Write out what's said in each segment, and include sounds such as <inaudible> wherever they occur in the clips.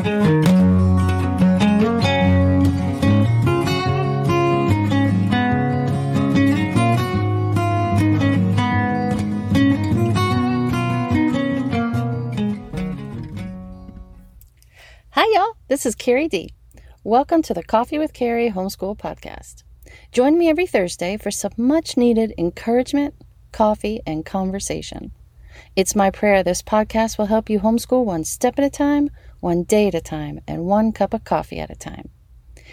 Hi, y'all. This is Carrie D. Welcome to the Coffee with Carrie Homeschool Podcast. Join me every Thursday for some much needed encouragement, coffee, and conversation. It's my prayer this podcast will help you homeschool one step at a time, one day at a time, and one cup of coffee at a time.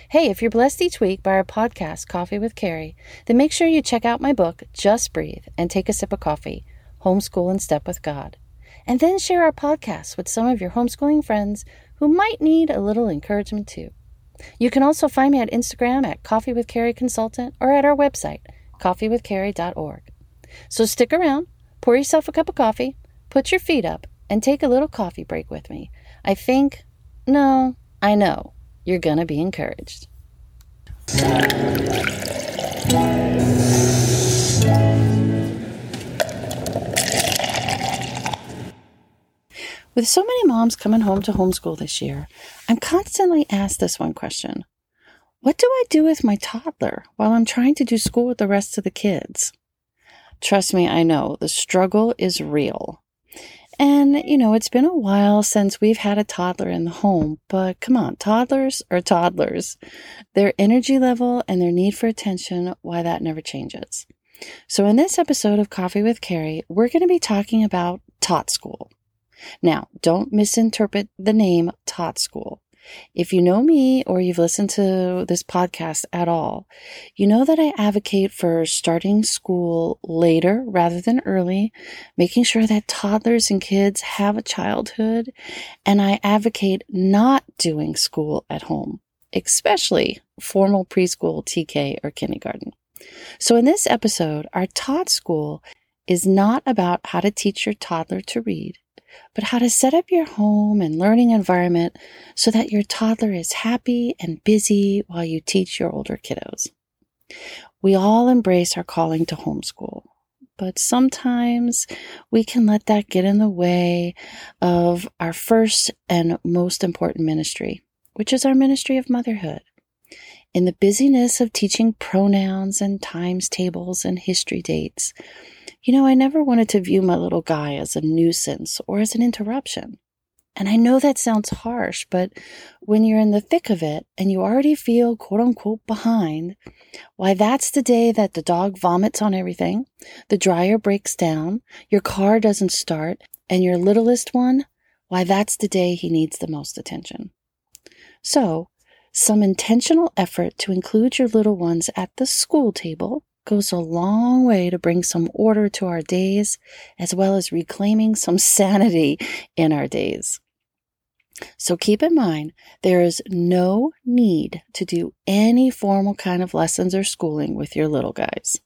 Hey, if you're blessed each week by our podcast, Coffee with Carrie, then make sure you check out my book, Just Breathe, and take a sip of coffee, Homeschool in Step with God. And then share our podcast with some of your homeschooling friends who might need a little encouragement too. You can also find me at Instagram at Coffee with Carrie Consultant or at our website, coffeewithcarrie.org. So stick around, pour yourself a cup of coffee, put your feet up, and take a little coffee break with me. I think, no, I know, you're going to be encouraged. With so many moms coming home to homeschool this year, I'm constantly asked this one question What do I do with my toddler while I'm trying to do school with the rest of the kids? Trust me, I know the struggle is real. And, you know, it's been a while since we've had a toddler in the home, but come on, toddlers are toddlers. Their energy level and their need for attention, why that never changes. So, in this episode of Coffee with Carrie, we're going to be talking about Tot School. Now, don't misinterpret the name Tot School. If you know me or you've listened to this podcast at all, you know that I advocate for starting school later rather than early, making sure that toddlers and kids have a childhood, and I advocate not doing school at home, especially formal preschool, TK, or kindergarten. So in this episode, our Tot School is not about how to teach your toddler to read but how to set up your home and learning environment so that your toddler is happy and busy while you teach your older kiddos. We all embrace our calling to homeschool, but sometimes we can let that get in the way of our first and most important ministry, which is our ministry of motherhood. In the busyness of teaching pronouns and times tables and history dates, you know, I never wanted to view my little guy as a nuisance or as an interruption. And I know that sounds harsh, but when you're in the thick of it and you already feel quote unquote behind, why that's the day that the dog vomits on everything, the dryer breaks down, your car doesn't start, and your littlest one, why that's the day he needs the most attention. So, some intentional effort to include your little ones at the school table goes a long way to bring some order to our days, as well as reclaiming some <laughs> sanity in our days. So keep in mind, there is no need to do any formal kind of lessons or schooling with your little guys.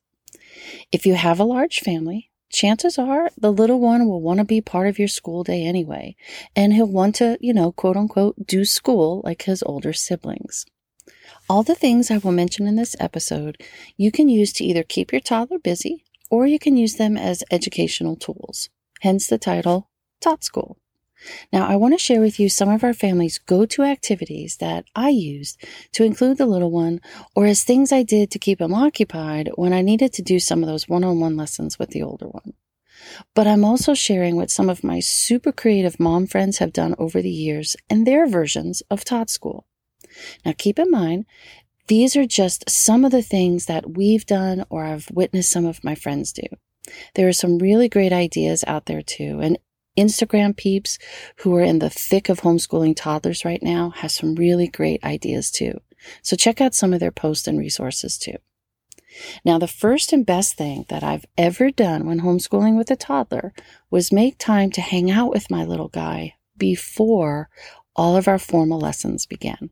If you have a large family, chances are the little one will want to be part of your school day anyway, and he'll want to, you know, quote unquote, do school like his older siblings. All the things I will mention in this episode you can use to either keep your toddler busy or you can use them as educational tools, hence the title Tot School. Now, I want to share with you some of our family's go to activities that I used to include the little one or as things I did to keep him occupied when I needed to do some of those one on one lessons with the older one. But I'm also sharing what some of my super creative mom friends have done over the years and their versions of Tot School. Now, keep in mind, these are just some of the things that we've done or I've witnessed some of my friends do. There are some really great ideas out there too. And Instagram peeps who are in the thick of homeschooling toddlers right now have some really great ideas too. So check out some of their posts and resources too. Now, the first and best thing that I've ever done when homeschooling with a toddler was make time to hang out with my little guy before all of our formal lessons began.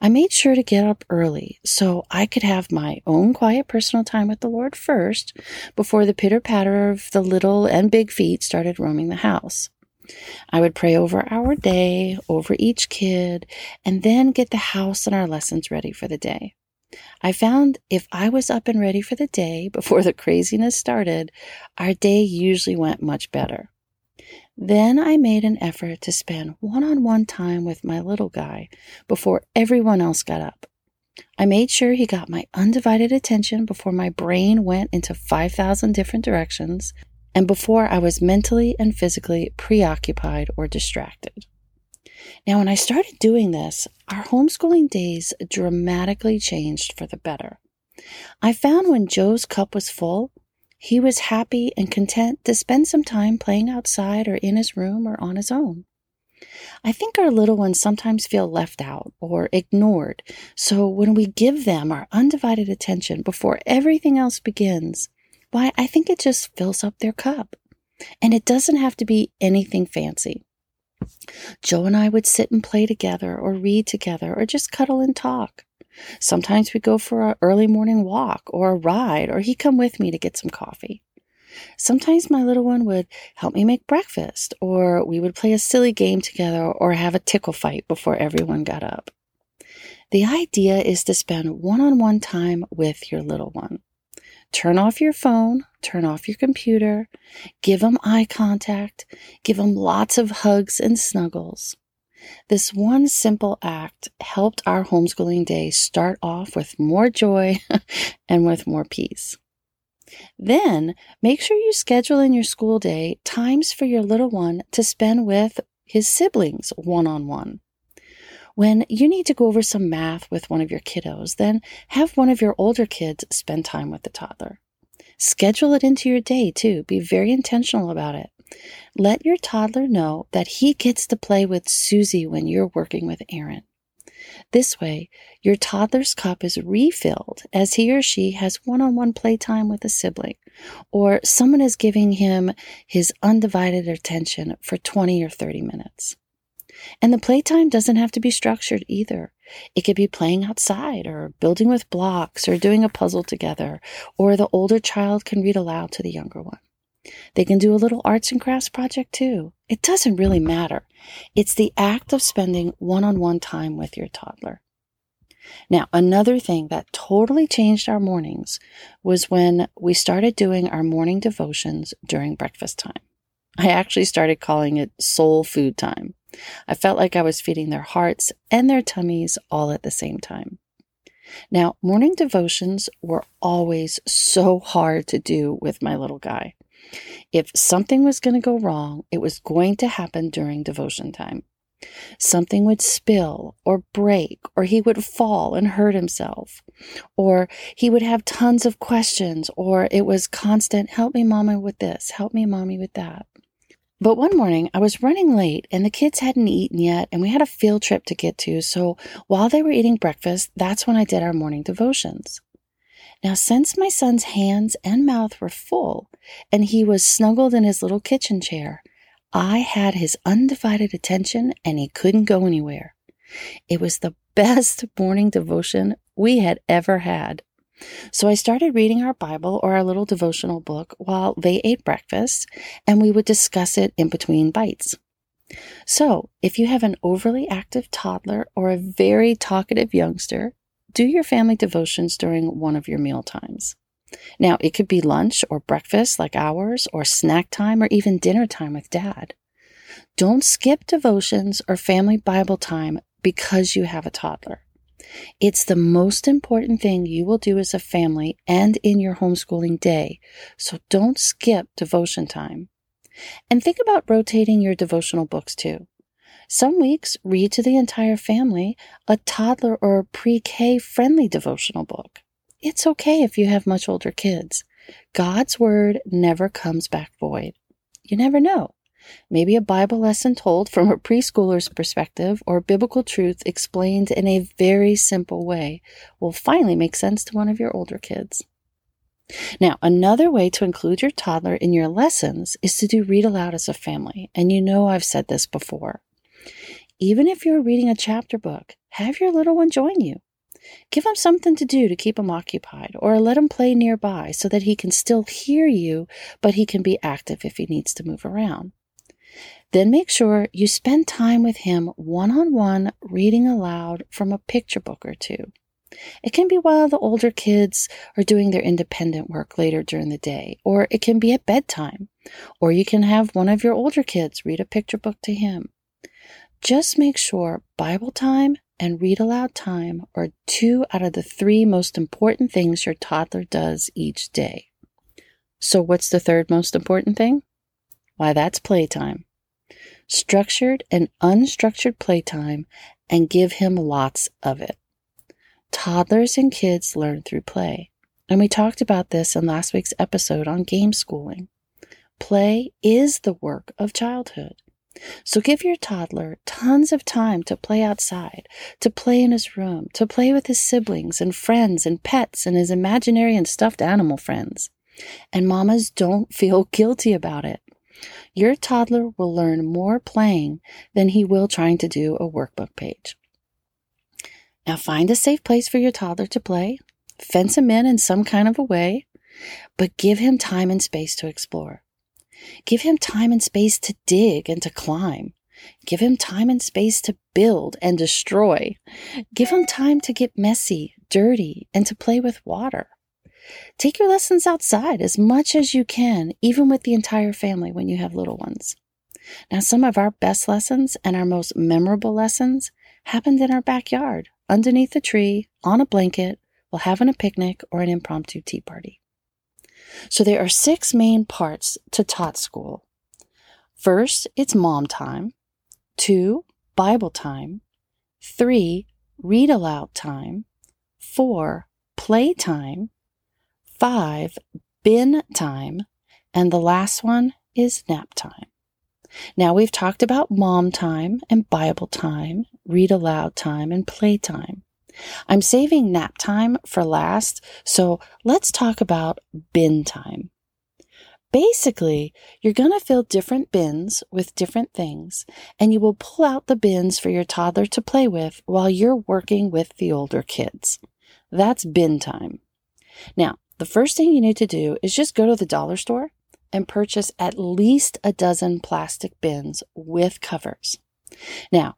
I made sure to get up early so I could have my own quiet personal time with the Lord first before the pitter patter of the little and big feet started roaming the house. I would pray over our day, over each kid, and then get the house and our lessons ready for the day. I found if I was up and ready for the day before the craziness started, our day usually went much better. Then I made an effort to spend one on one time with my little guy before everyone else got up. I made sure he got my undivided attention before my brain went into 5,000 different directions and before I was mentally and physically preoccupied or distracted. Now, when I started doing this, our homeschooling days dramatically changed for the better. I found when Joe's cup was full, he was happy and content to spend some time playing outside or in his room or on his own. I think our little ones sometimes feel left out or ignored, so when we give them our undivided attention before everything else begins, why, I think it just fills up their cup. And it doesn't have to be anything fancy. Joe and I would sit and play together or read together or just cuddle and talk. Sometimes we'd go for an early morning walk or a ride, or he'd come with me to get some coffee. Sometimes my little one would help me make breakfast, or we would play a silly game together or have a tickle fight before everyone got up. The idea is to spend one on one time with your little one. Turn off your phone, turn off your computer, give them eye contact, give them lots of hugs and snuggles. This one simple act helped our homeschooling day start off with more joy <laughs> and with more peace. Then make sure you schedule in your school day times for your little one to spend with his siblings one on one. When you need to go over some math with one of your kiddos, then have one of your older kids spend time with the toddler. Schedule it into your day too. Be very intentional about it. Let your toddler know that he gets to play with Susie when you're working with Aaron. This way, your toddler's cup is refilled as he or she has one on one playtime with a sibling, or someone is giving him his undivided attention for 20 or 30 minutes. And the playtime doesn't have to be structured either. It could be playing outside or building with blocks or doing a puzzle together, or the older child can read aloud to the younger one. They can do a little arts and crafts project too. It doesn't really matter. It's the act of spending one on one time with your toddler. Now, another thing that totally changed our mornings was when we started doing our morning devotions during breakfast time. I actually started calling it soul food time. I felt like I was feeding their hearts and their tummies all at the same time. Now, morning devotions were always so hard to do with my little guy. If something was going to go wrong, it was going to happen during devotion time. Something would spill or break, or he would fall and hurt himself, or he would have tons of questions, or it was constant, help me, mama, with this, help me, mommy, with that. But one morning I was running late and the kids hadn't eaten yet and we had a field trip to get to. So while they were eating breakfast, that's when I did our morning devotions. Now, since my son's hands and mouth were full and he was snuggled in his little kitchen chair, I had his undivided attention and he couldn't go anywhere. It was the <laughs> best morning devotion we had ever had. So I started reading our Bible or our little devotional book while they ate breakfast, and we would discuss it in between bites. So, if you have an overly active toddler or a very talkative youngster, do your family devotions during one of your meal times. Now, it could be lunch or breakfast like ours, or snack time, or even dinner time with dad. Don't skip devotions or family Bible time because you have a toddler. It's the most important thing you will do as a family and in your homeschooling day, so don't skip devotion time. And think about rotating your devotional books too. Some weeks, read to the entire family a toddler or pre K friendly devotional book. It's okay if you have much older kids. God's word never comes back void. You never know. Maybe a Bible lesson told from a preschooler's perspective or biblical truth explained in a very simple way will finally make sense to one of your older kids. Now, another way to include your toddler in your lessons is to do read aloud as a family. And you know I've said this before. Even if you're reading a chapter book, have your little one join you. Give him something to do to keep him occupied, or let him play nearby so that he can still hear you, but he can be active if he needs to move around. Then make sure you spend time with him one on one reading aloud from a picture book or two. It can be while the older kids are doing their independent work later during the day, or it can be at bedtime. Or you can have one of your older kids read a picture book to him. Just make sure Bible time and read aloud time are two out of the three most important things your toddler does each day. So, what's the third most important thing? Why, that's playtime. Structured and unstructured playtime, and give him lots of it. Toddlers and kids learn through play. And we talked about this in last week's episode on game schooling. Play is the work of childhood. So give your toddler tons of time to play outside, to play in his room, to play with his siblings and friends and pets and his imaginary and stuffed animal friends. And mamas don't <laughs> feel guilty about it. Your toddler will learn more playing than he will trying to do a workbook page. Now find a safe place for your toddler to play, fence him in in some kind of a way, but give him time and space to explore. Give him time and space to dig and to climb. Give him time and space to build and destroy. Give him time to get messy, dirty, and to play with water. Take your lessons outside as much as you can, even with the entire family when you have little ones. Now, some of our best lessons and our most memorable lessons happened in our backyard, underneath a tree, on a blanket, while having a picnic or an impromptu tea party. So there are six main parts to Tot School. First, it's mom time. Two, Bible time. Three, read aloud time. Four, play time. Five, bin time. And the last one is nap time. Now we've talked about mom time and Bible time, read aloud time, and play time. I'm saving nap time for last, so let's talk about bin time. Basically, you're going to fill different bins with different things, and you will pull out the bins for your toddler to play with while you're working with the older kids. That's bin time. Now, the first thing you need to do is just go to the dollar store and purchase at least a dozen plastic bins with covers. Now,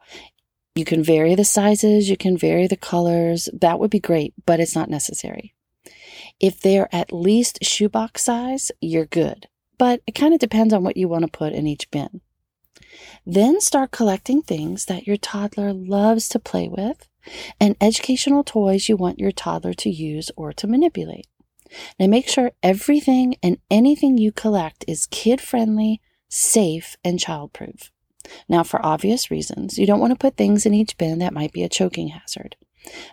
you can vary the sizes, you can vary the colors. That would be great, but it's not necessary. If they're at least shoebox size, you're good, but it kind of depends on what you want to put in each bin. Then start collecting things that your toddler loves to play with and educational toys you want your toddler to use or to manipulate. Now make sure everything and anything you collect is kid friendly, safe, and child proof. Now, for obvious reasons, you don't want to put things in each bin that might be a choking hazard.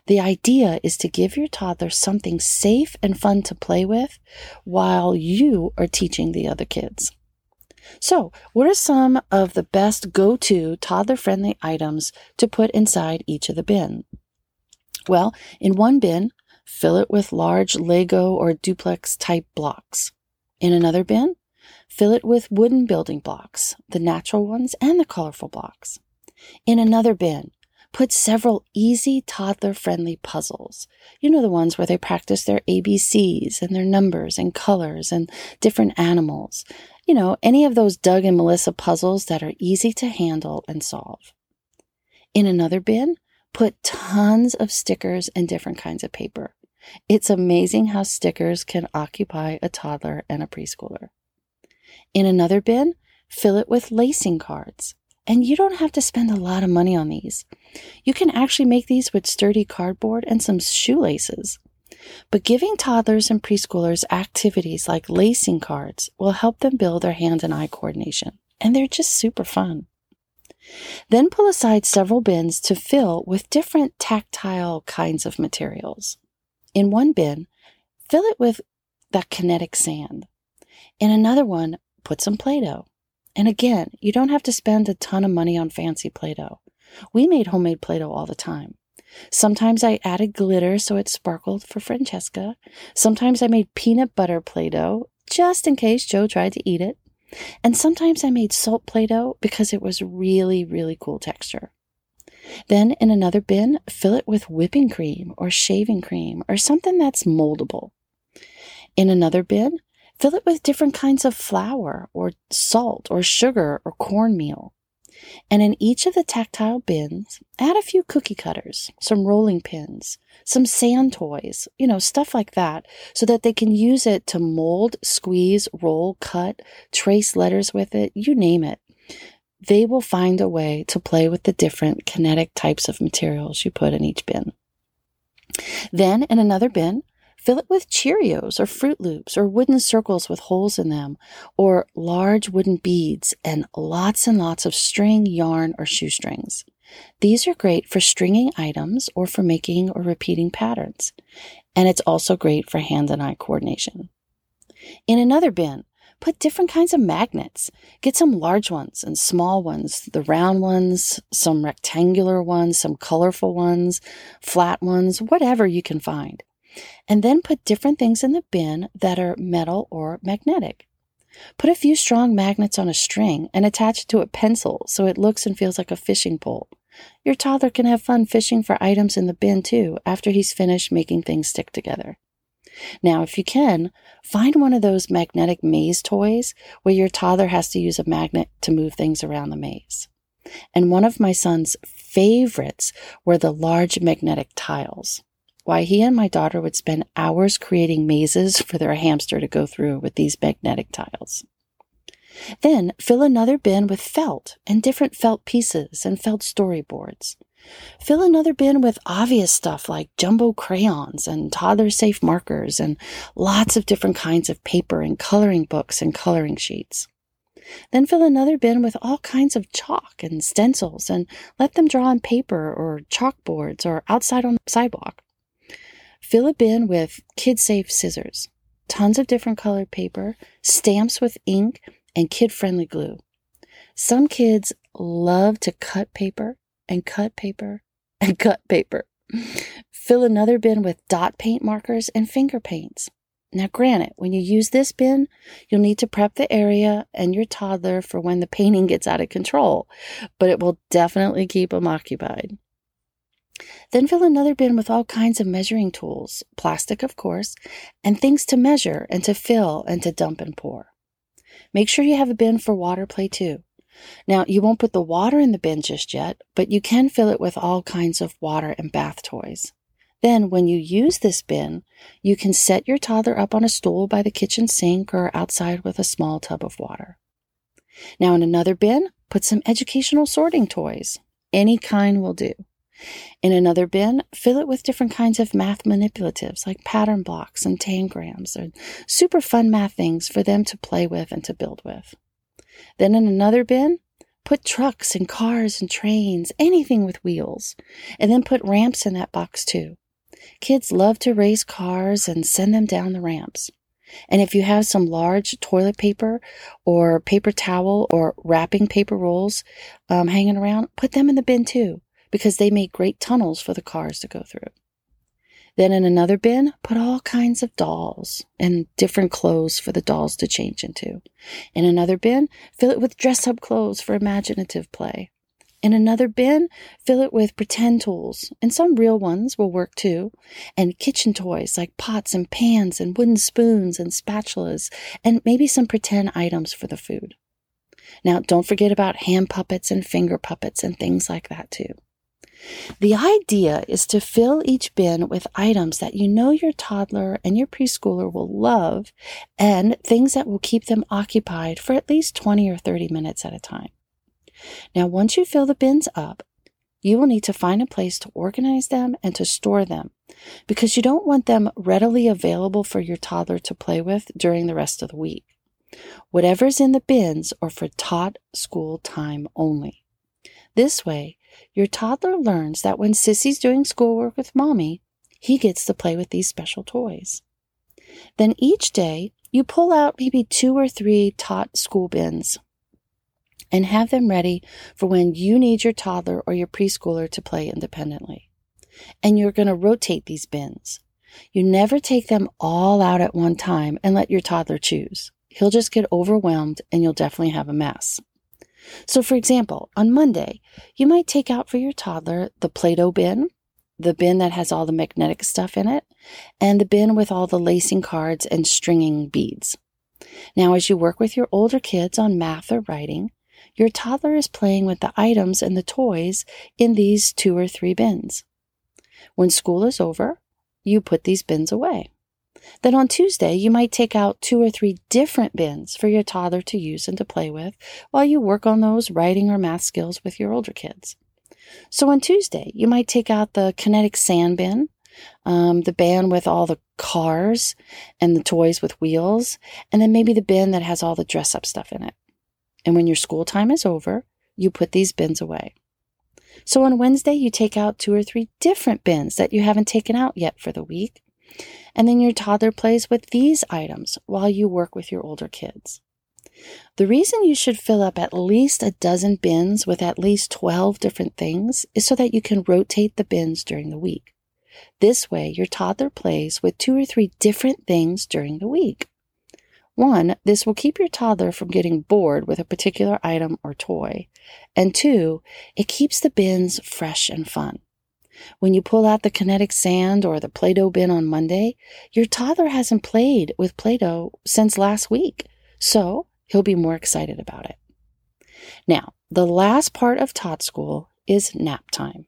The idea is to give your toddler something safe and fun to play with while you are teaching the other kids. So, what are some of the best go to toddler friendly items to put inside each of the bin? Well, in one bin, fill it with large Lego or Duplo type blocks. In another bin, Fill it with wooden building blocks, the natural ones and the colorful blocks. In another bin, put several easy toddler friendly puzzles. You know, the ones where they practice their ABCs and their numbers and colors and different animals. You know, any of those Doug and Melissa puzzles that are easy to handle and solve. In another bin, put tons of stickers and different kinds of paper. It's amazing how stickers can occupy a toddler and a preschooler. In another bin, fill it with lacing cards. And you don't have to spend a lot of money on these. You can actually make these with sturdy cardboard and some shoelaces. But giving toddlers and preschoolers activities like lacing cards will help them build their hand and eye coordination. And they're just super fun. Then pull aside several bins to fill with different tactile kinds of materials. In one bin, fill it with that kinetic sand. In another one, put some Play Doh. And again, you don't have to spend a ton of money on fancy Play Doh. We made homemade Play Doh all the time. Sometimes I added glitter so it sparkled for Francesca. Sometimes I made peanut butter Play Doh just in case Joe tried to eat it. And sometimes I made salt Play Doh because it was really, really cool texture. Then in another bin, fill it with whipping cream or shaving cream or something that's moldable. In another bin, Fill it with different kinds of flour or salt or sugar or cornmeal. And in each of the tactile bins, add a few cookie cutters, some rolling pins, some sand toys, you know, stuff like that, so that they can use it to mold, squeeze, roll, cut, trace letters with it, you name it. They will find a way to play with the different kinetic types of materials you put in each bin. Then, in another bin, Fill it with Cheerios or Froot Loops or wooden circles with holes in them or large wooden beads and lots and lots of string, yarn, or shoestrings. These are great for stringing items or for making or repeating patterns. And it's also great for hand and eye coordination. In another bin, put different kinds of magnets. Get some large ones and small ones, the round ones, some rectangular ones, some colorful ones, flat ones, whatever you can find and then put different things in the bin that are metal or magnetic. Put a few strong magnets on a string and attach it to a pencil so it looks and feels like a fishing pole. Your toddler can have fun fishing for items in the bin too after he's finished making things stick together. Now, if you can, find one of those magnetic maze toys where your toddler has to use a magnet to move things around the maze. And one of my son's favorites were the large magnetic tiles why he and my daughter would spend hours creating mazes for their hamster to go through with these magnetic tiles. Then fill another bin with felt and different felt pieces and felt storyboards. Fill another bin with obvious stuff like jumbo crayons and toddler safe markers and lots of different kinds of paper and coloring books and coloring sheets. Then fill another bin with all kinds of chalk and stencils and let them draw on paper or chalkboards or outside on the sidewalk. Fill a bin with kid safe scissors, tons of different colored paper, stamps with ink, and kid friendly glue. Some kids love to cut paper and cut paper and <laughs> cut paper. Fill another bin with dot paint markers and finger paints. Now, granted, when you use this bin, you'll need to prep the area and your toddler for when the painting gets out of control, but it will definitely keep them occupied. Then fill another bin with all kinds of measuring tools, plastic, of course, and things to measure and to fill and to dump and pour. Make sure you have a bin for water play too. Now, you won't put the water in the bin just yet, but you can fill it with all kinds of water and bath toys. Then, when you use this bin, you can set your toddler up on a stool by the kitchen sink or outside with a small tub of water. Now, in another bin, put some educational sorting toys. Any kind will do. In another bin, fill it with different kinds of math manipulatives like pattern blocks and tangrams and super fun math things for them to play with and to build with. Then in another bin, put trucks and cars and trains, anything with wheels, and then put ramps in that box too. Kids love to race cars and send them down the ramps. And if you have some large toilet paper or paper towel or wrapping paper rolls um, hanging around, put them in the bin too because they make great tunnels for the cars to go through. Then in another bin, put all kinds of dolls and different clothes for the dolls to change into. In another bin, fill it with dress up clothes for imaginative play. In another bin, fill it with pretend tools, and some real ones will work too, and kitchen toys like pots and pans and wooden spoons and spatulas, and maybe some pretend items for the food. Now, don't forget about hand puppets and finger puppets and things like that too. The idea is to fill each bin with items that you know your toddler and your preschooler will love and things that will keep them occupied for at least 20 or 30 minutes at a time. Now, once you fill the bins up, you will need to find a place to organize them and to store them because you don't want them readily available for your toddler to play with during the rest of the week. Whatever's in the bins are for Tot School time only. This way, your toddler learns that when Sissy's doing schoolwork with mommy, he gets to play with these special toys. Then each day, you pull out maybe two or three Tot School bins and have them ready for when you need your toddler or your preschooler to play independently. And you're going to rotate these bins. You never take them all out at one time and let your toddler choose. He'll just get overwhelmed and you'll definitely have a mess. So, for example, on Monday, you might take out for your toddler the Play Doh bin, the bin that has all the magnetic stuff in it, and the bin with all the lacing cards and stringing beads. Now, as you work with your older kids on math or writing, your toddler is playing with the items and the toys in these two or three bins. When school is over, you put these bins away. Then on Tuesday, you might take out two or three different bins for your toddler to use and to play with while you work on those writing or math skills with your older kids. So on Tuesday, you might take out the kinetic sand bin, um, the bin with all the cars and the toys with wheels, and then maybe the bin that has all the dress up stuff in it. And when your school time is over, you put these bins away. So on Wednesday, you take out two or three different bins that you haven't taken out yet for the week. And then your toddler plays with these items while you work with your older kids. The reason you should fill up at least a dozen bins with at least 12 different things is so that you can rotate the bins during the week. This way, your toddler plays with two or three different things during the week. One, this will keep your toddler from getting bored with a particular item or toy. And two, it keeps the bins fresh and fun. When you pull out the kinetic sand or the Play Doh bin on Monday, your toddler hasn't played with Play Doh since last week, so he'll be more excited about it. Now, the last part of Tot School is nap time.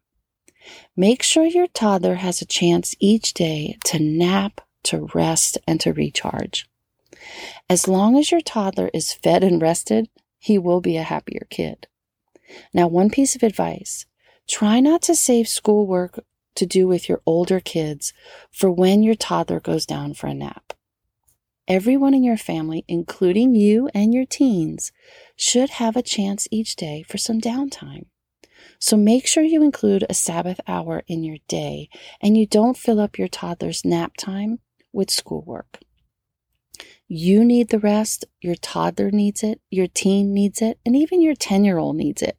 Make sure your toddler has a chance each day to nap, to rest, and to recharge. As long as your toddler is fed and rested, he will be a happier kid. Now, one piece of advice try not to save schoolwork to do with your older kids for when your toddler goes down for a nap. Everyone in your family, including you and your teens, should have a chance each day for some downtime. So make sure you include a Sabbath hour in your day and you don't fill up your toddler's nap time with schoolwork. You need the rest, your toddler needs it, your teen needs it, and even your 10 year old needs it.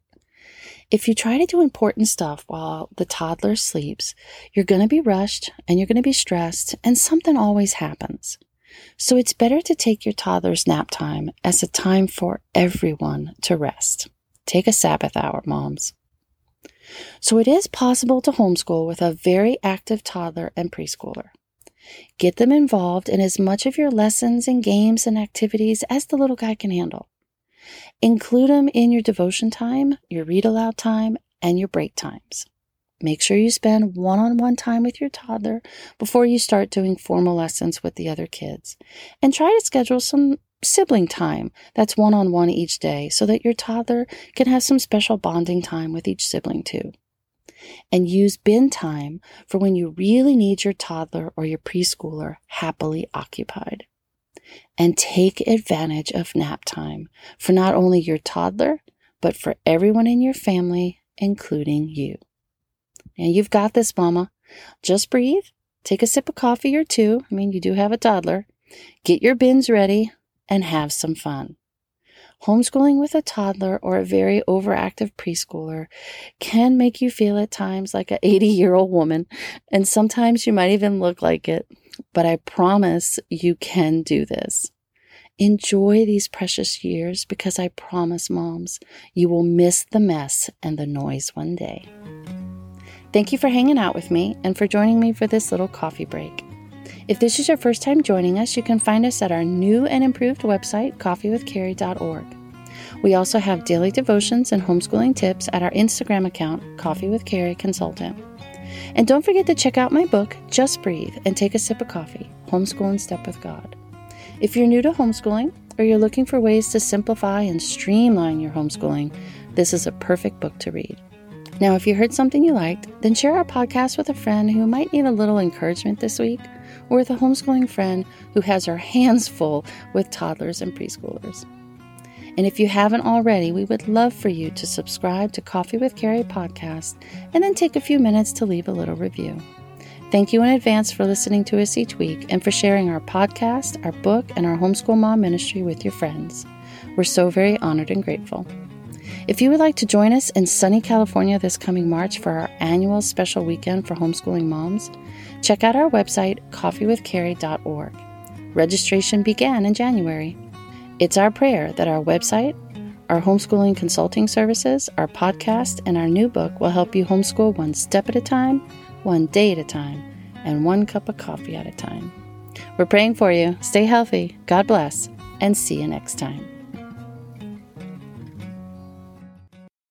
If you try to do important stuff while the toddler sleeps, you're going to be rushed and you're going to be stressed, and something always happens. So it's better to take your toddler's nap time as a time for everyone to rest. Take a Sabbath hour, moms. So it is possible to homeschool with a very active toddler and preschooler. Get them involved in as much of your lessons and games and activities as the little guy can handle. Include them in your devotion time, your read aloud time, and your break times. Make sure you spend one on one time with your toddler before you start doing formal lessons with the other kids. And try to schedule some sibling time that's one on one each day so that your toddler can have some special bonding time with each sibling too and use bin time for when you really need your toddler or your preschooler happily occupied. And take advantage of nap time for not only your toddler, but for everyone in your family, including you. And you've got this, Mama. Just breathe, take a sip of coffee or two. I mean, you do have a toddler. Get your bins ready and have some fun. Homeschooling with a toddler or a very overactive preschooler can make you feel at times like an 80 year old woman, and sometimes you might even look like it. But I promise you can do this. Enjoy these precious years because I promise, moms, you will miss the mess and the noise one day. Thank you for hanging out with me and for joining me for this little coffee break. If this is your first time joining us, you can find us at our new and improved website, coffeewithcarrie.org. We also have daily devotions and homeschooling tips at our Instagram account, Coffee with Carrie Consultant. And don't forget to check out my book, Just Breathe and Take a Sip of Coffee Homeschool in Step with God. If you're new to homeschooling or you're looking for ways to simplify and streamline your homeschooling, this is a perfect book to read. Now, if you heard something you liked, then share our podcast with a friend who might need a little encouragement this week or with a homeschooling friend who has her hands full with toddlers and preschoolers. And if you haven't already, we would love for you to subscribe to Coffee with Carrie podcast and then take a few minutes to leave a little review. Thank you in advance for listening to us each week and for sharing our podcast, our book, and our homeschool mom ministry with your friends. We're so very honored and grateful. If you would like to join us in sunny California this coming March for our annual special weekend for homeschooling moms, check out our website, coffeewithcarrie.org. Registration began in January. It's our prayer that our website, our homeschooling consulting services, our podcast, and our new book will help you homeschool one step at a time, one day at a time, and one cup of coffee at a time. We're praying for you. Stay healthy. God bless. And see you next time.